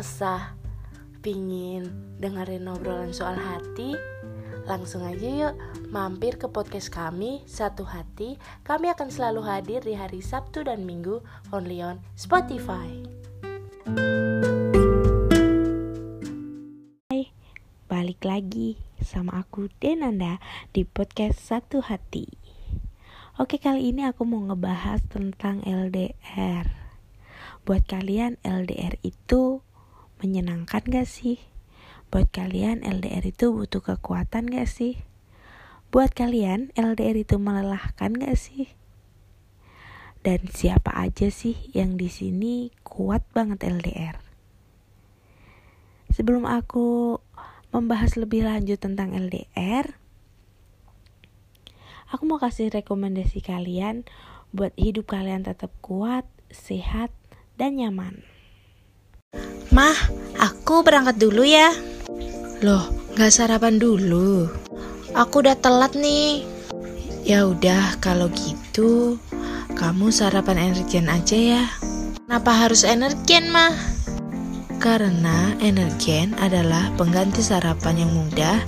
resah, pingin dengerin obrolan soal hati, langsung aja yuk mampir ke podcast kami Satu Hati. Kami akan selalu hadir di hari Sabtu dan Minggu only on Spotify. Hai, balik lagi sama aku Denanda di podcast Satu Hati. Oke, kali ini aku mau ngebahas tentang LDR. Buat kalian LDR itu Menyenangkan gak sih? Buat kalian LDR itu butuh kekuatan gak sih? Buat kalian LDR itu melelahkan gak sih? Dan siapa aja sih yang di sini kuat banget LDR? Sebelum aku membahas lebih lanjut tentang LDR, aku mau kasih rekomendasi kalian buat hidup kalian tetap kuat, sehat, dan nyaman. Mah, aku berangkat dulu ya. Loh, nggak sarapan dulu. Aku udah telat nih. Ya udah, kalau gitu kamu sarapan energen aja ya. Kenapa harus energen, mah? Karena energen adalah pengganti sarapan yang mudah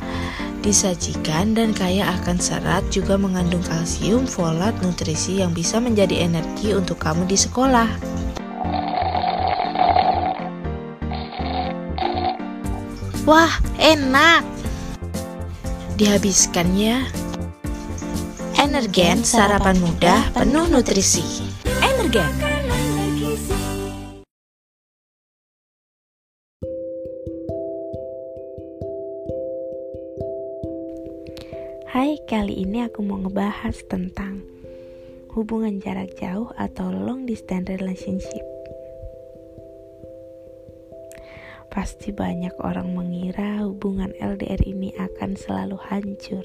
disajikan dan kaya akan serat juga mengandung kalsium, folat, nutrisi yang bisa menjadi energi untuk kamu di sekolah. Wah, enak. Dihabiskan ya. Energen sarapan mudah penuh nutrisi. Energen. Hai, kali ini aku mau ngebahas tentang hubungan jarak jauh atau long distance relationship. Pasti banyak orang mengira hubungan LDR ini akan selalu hancur,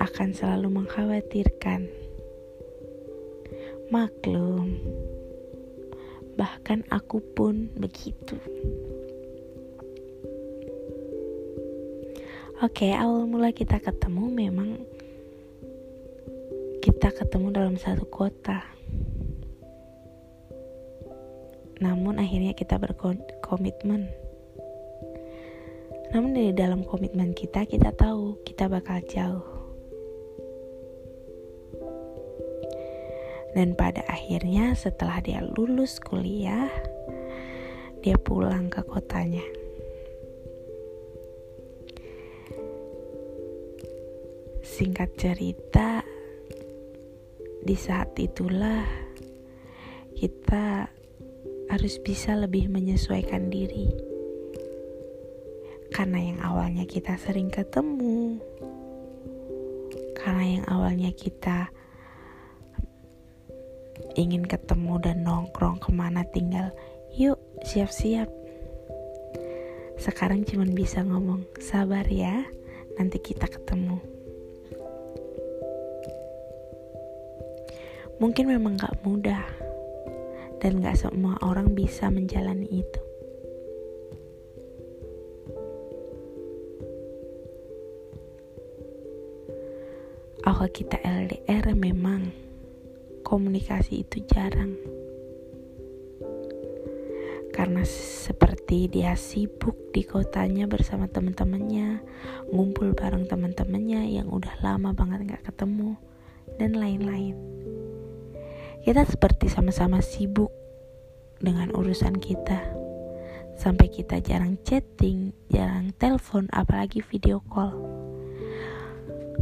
akan selalu mengkhawatirkan. Maklum, bahkan aku pun begitu. Oke, awal mula kita ketemu memang kita ketemu dalam satu kota namun akhirnya kita berkomitmen. Namun dari dalam komitmen kita, kita tahu kita bakal jauh. Dan pada akhirnya setelah dia lulus kuliah, dia pulang ke kotanya. Singkat cerita, di saat itulah kita harus bisa lebih menyesuaikan diri. Karena yang awalnya kita sering ketemu, karena yang awalnya kita ingin ketemu dan nongkrong ke mana tinggal, yuk siap-siap. Sekarang cuman bisa ngomong, sabar ya, nanti kita ketemu. Mungkin memang gak mudah, dan gak semua orang bisa menjalani itu. Awal kita LDR memang komunikasi itu jarang. Karena seperti dia sibuk di kotanya bersama teman-temannya, ngumpul bareng teman-temannya yang udah lama banget gak ketemu, dan lain-lain. Kita seperti sama-sama sibuk dengan urusan kita. Sampai kita jarang chatting, jarang telepon, apalagi video call.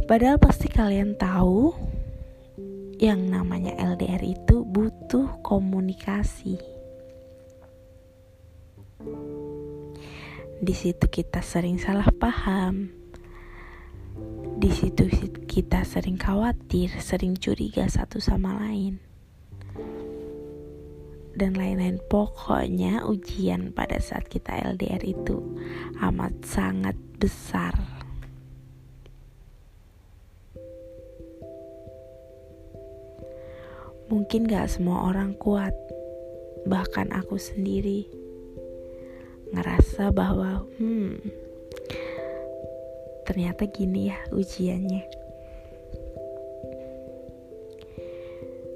Padahal pasti kalian tahu yang namanya LDR itu butuh komunikasi. Di situ kita sering salah paham. Di situ kita sering khawatir, sering curiga satu sama lain dan lain-lain. Pokoknya ujian pada saat kita LDR itu amat sangat besar. Mungkin gak semua orang kuat, bahkan aku sendiri ngerasa bahwa hmm ternyata gini ya ujiannya.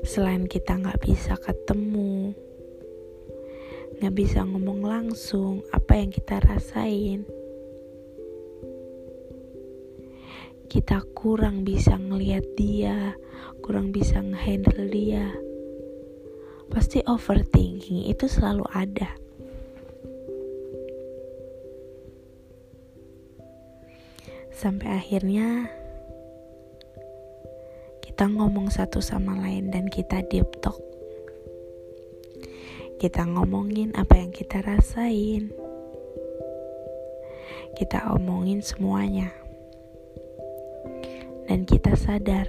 Selain kita nggak bisa ketemu, nggak bisa ngomong langsung apa yang kita rasain. Kita kurang bisa ngelihat dia, kurang bisa ngehandle dia. Pasti overthinking itu selalu ada. Sampai akhirnya kita ngomong satu sama lain dan kita deep talk kita ngomongin apa yang kita rasain. Kita omongin semuanya. Dan kita sadar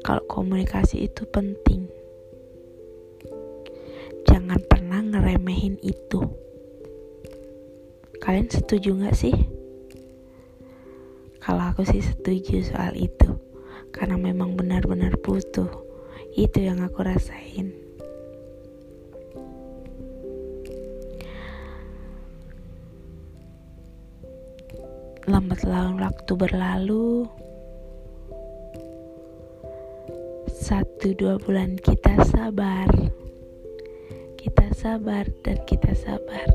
kalau komunikasi itu penting. Jangan pernah ngeremehin itu. Kalian setuju gak sih? Kalau aku sih setuju soal itu. Karena memang benar-benar butuh. Itu yang aku rasain. lambat laun waktu berlalu satu dua bulan kita sabar kita sabar dan kita sabar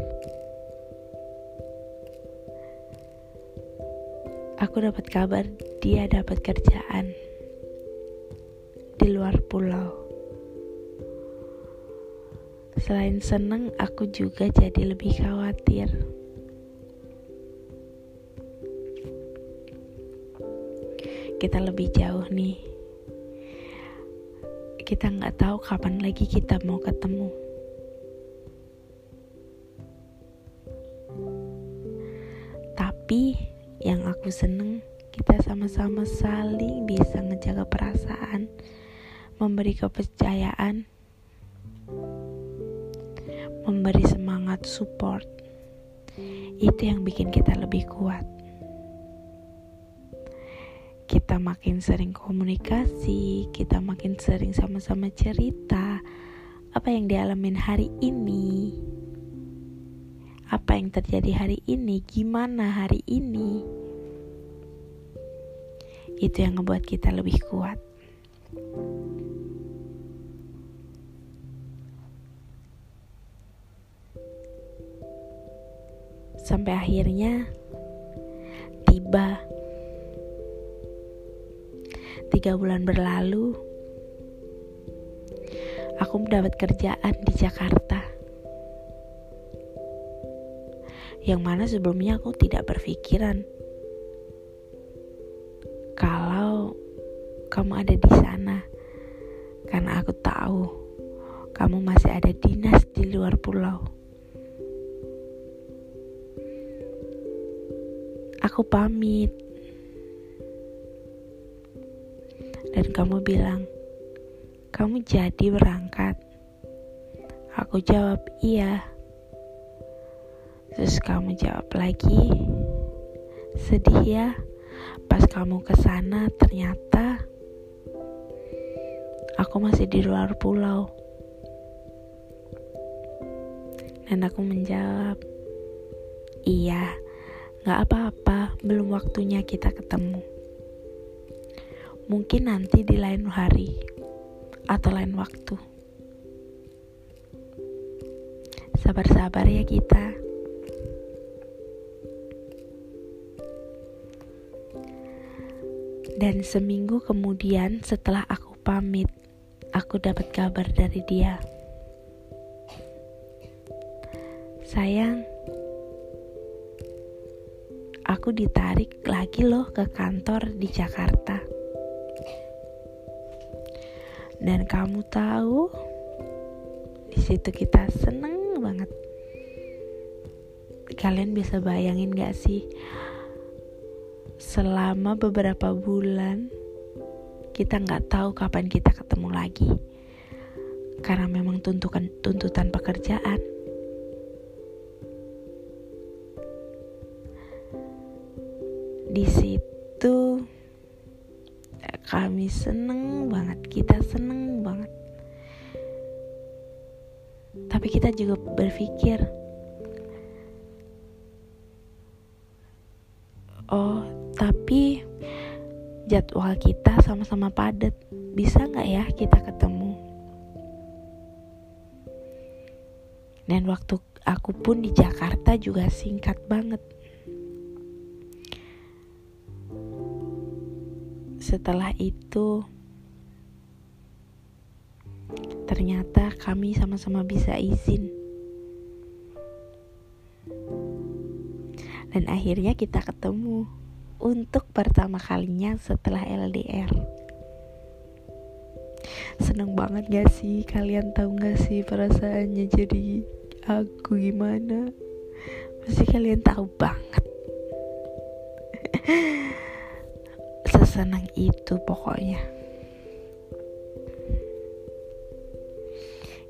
aku dapat kabar dia dapat kerjaan di luar pulau. Selain seneng aku juga jadi lebih khawatir. Kita lebih jauh nih. Kita nggak tahu kapan lagi kita mau ketemu. Tapi yang aku seneng kita sama-sama saling bisa ngejaga perasaan memberi kepercayaan memberi semangat support itu yang bikin kita lebih kuat kita makin sering komunikasi, kita makin sering sama-sama cerita apa yang dialamin hari ini, apa yang terjadi hari ini, gimana hari ini. Itu yang ngebuat kita lebih kuat. Sampai akhirnya tiba tiga bulan berlalu, aku mendapat kerjaan di Jakarta. Yang mana sebelumnya aku tidak berpikiran kalau kamu ada di sana. Karena aku tahu kamu masih ada dinas di luar pulau. Aku pamit dan kamu bilang, "Kamu jadi berangkat." Aku jawab, "Iya." Terus kamu jawab lagi, "Sedih ya, pas kamu ke sana ternyata aku masih di luar pulau." Dan aku menjawab, "Iya, gak apa-apa, belum waktunya kita ketemu." Mungkin nanti di lain hari atau lain waktu. Sabar-sabar ya kita. Dan seminggu kemudian setelah aku pamit, aku dapat kabar dari dia. Sayang, aku ditarik lagi loh ke kantor di Jakarta. Dan kamu tahu, di situ kita seneng banget. Kalian bisa bayangin gak sih? Selama beberapa bulan, kita nggak tahu kapan kita ketemu lagi. Karena memang tuntutan tuntutan pekerjaan. Di situ kami seneng banget kita seneng banget. Tapi kita juga berpikir oh tapi jadwal kita sama-sama padat. Bisa nggak ya kita ketemu? Dan waktu aku pun di Jakarta juga singkat banget. Setelah itu, ternyata kami sama-sama bisa izin. Dan akhirnya kita ketemu untuk pertama kalinya setelah LDR. Seneng banget gak sih? Kalian tahu gak sih perasaannya jadi aku gimana? Pasti kalian tahu banget. sesenang itu pokoknya.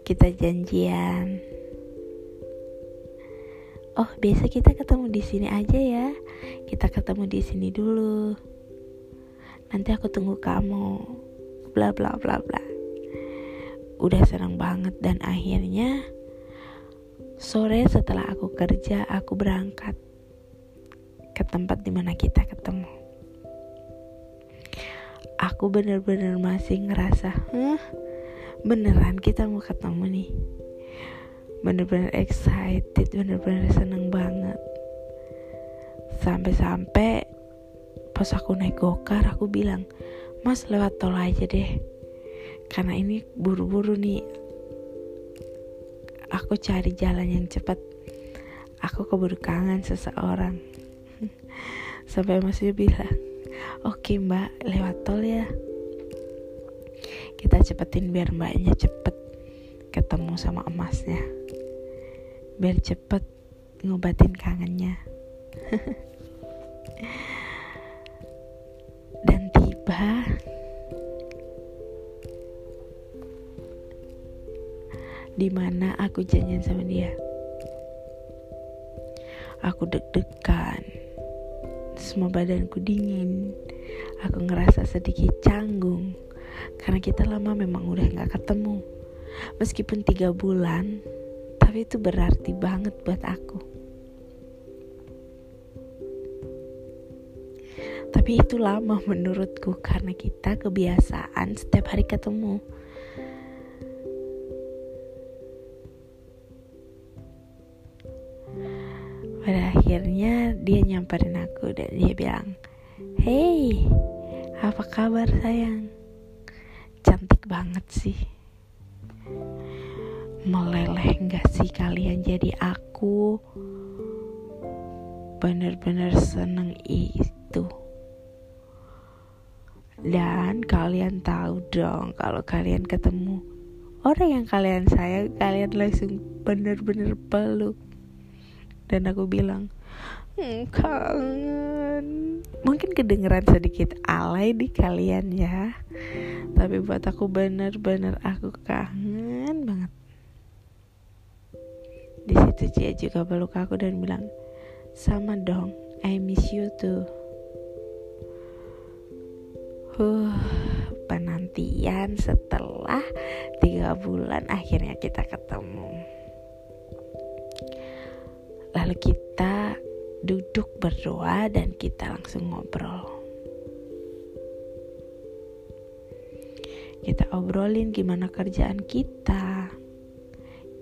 Kita janjian. Oh biasa kita ketemu di sini aja ya. Kita ketemu di sini dulu. Nanti aku tunggu kamu. Bla bla bla bla. Udah senang banget dan akhirnya sore setelah aku kerja aku berangkat ke tempat di mana kita ketemu aku bener-bener masih ngerasa huh, beneran kita mau ketemu nih? Bener-bener excited bener-bener seneng banget. Sampai-sampai pas aku naik gokar aku bilang mas lewat tol aja deh. Karena ini buru-buru nih. Aku cari jalan yang cepat. Aku keburu kangen seseorang. Sampai masnya bilang Oke mbak, lewat tol ya. Kita cepetin biar mbaknya cepet ketemu sama emasnya. Biar cepet ngobatin kangennya. Dan tiba di mana aku janjian sama dia. Aku deg-degan semua badanku dingin. Aku ngerasa sedikit canggung karena kita lama memang udah gak ketemu. Meskipun tiga bulan, tapi itu berarti banget buat aku. Tapi itu lama menurutku karena kita kebiasaan setiap hari ketemu. Akhirnya dia nyamperin aku dan dia bilang hey apa kabar sayang? Cantik banget sih. Meleleh gak sih kalian jadi aku? Bener-bener seneng itu. Dan kalian tahu dong kalau kalian ketemu orang yang kalian sayang kalian langsung bener-bener peluk. Dan aku bilang hmm, kangen. Mungkin kedengeran sedikit alay di kalian ya. Tapi buat aku bener-bener aku kangen banget. Di situ dia juga peluk aku dan bilang sama dong I miss you too. Huh penantian setelah tiga bulan akhirnya kita ketemu Lalu kita duduk berdoa dan kita langsung ngobrol. Kita obrolin gimana kerjaan kita,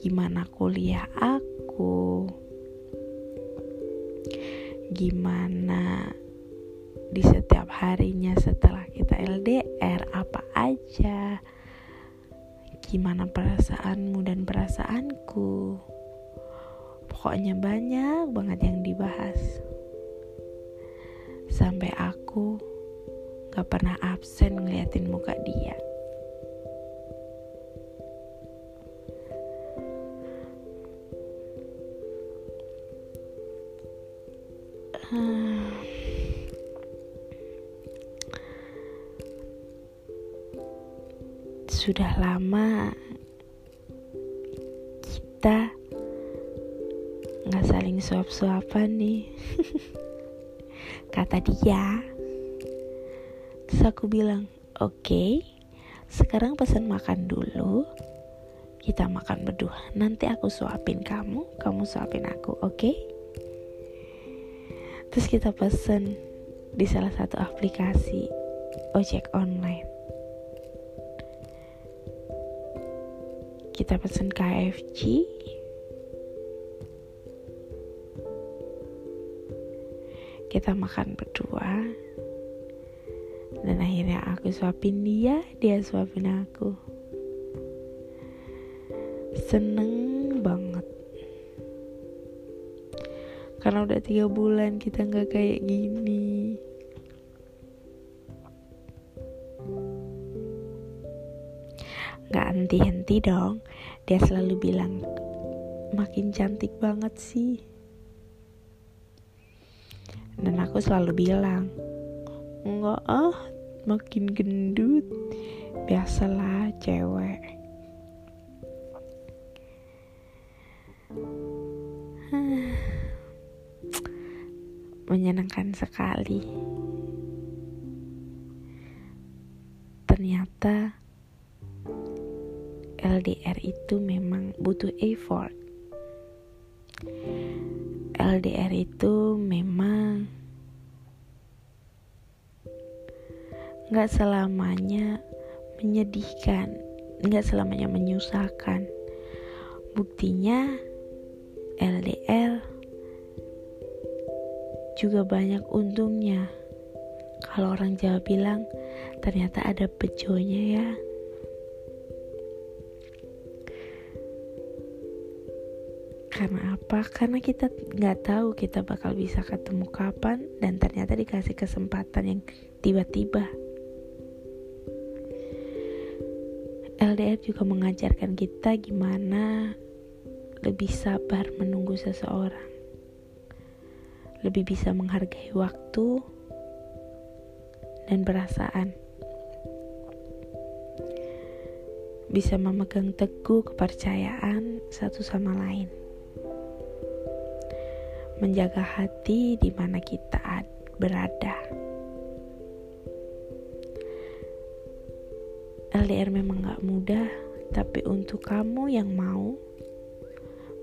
gimana kuliah aku, gimana di setiap harinya setelah kita LDR apa aja, gimana perasaanmu dan perasaanku. Pokoknya banyak banget yang dibahas. Sampai aku gak pernah absen ngeliatin muka dia. Sudah lama kita saling suap-suapan nih. Kata dia. Terus aku bilang oke okay, sekarang pesan makan dulu. Kita makan berdua. Nanti aku suapin kamu kamu suapin aku oke? Okay? terus kita pesen di salah satu aplikasi ojek online. Kita pesen KFC kita makan berdua. Dan akhirnya aku suapin dia dia suapin aku. Seneng banget. Karena udah tiga bulan kita nggak kayak gini. Nggak henti-henti dong. Dia selalu bilang makin cantik banget sih dan aku selalu bilang enggak ah makin gendut biasalah cewek. Menyenangkan sekali. Ternyata LDR itu memang butuh effort. LDR itu memang nggak selamanya menyedihkan, nggak selamanya menyusahkan. Buktinya LDR juga banyak untungnya. Kalau orang Jawa bilang ternyata ada bejonya ya. Karena apa? Karena kita nggak tahu kita bakal bisa ketemu kapan dan ternyata dikasih kesempatan yang tiba-tiba. LDR juga mengajarkan kita gimana lebih sabar menunggu seseorang, lebih bisa menghargai waktu dan perasaan, bisa memegang teguh kepercayaan satu sama lain, menjaga hati di mana kita berada. Gak mudah, tapi untuk kamu yang mau,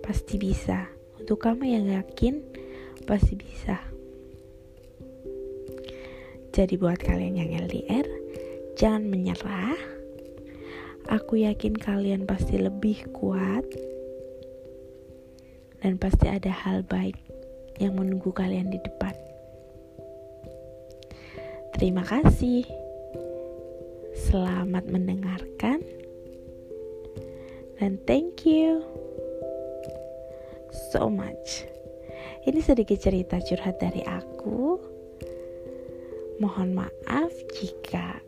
pasti bisa. Untuk kamu yang yakin, pasti bisa. Jadi buat kalian yang LDR, jangan menyerah. Aku yakin kalian pasti lebih kuat dan pasti ada hal baik yang menunggu kalian di depan. Terima kasih. Selamat mendengarkan dan thank you so much. Ini sedikit cerita curhat dari aku. Mohon maaf jika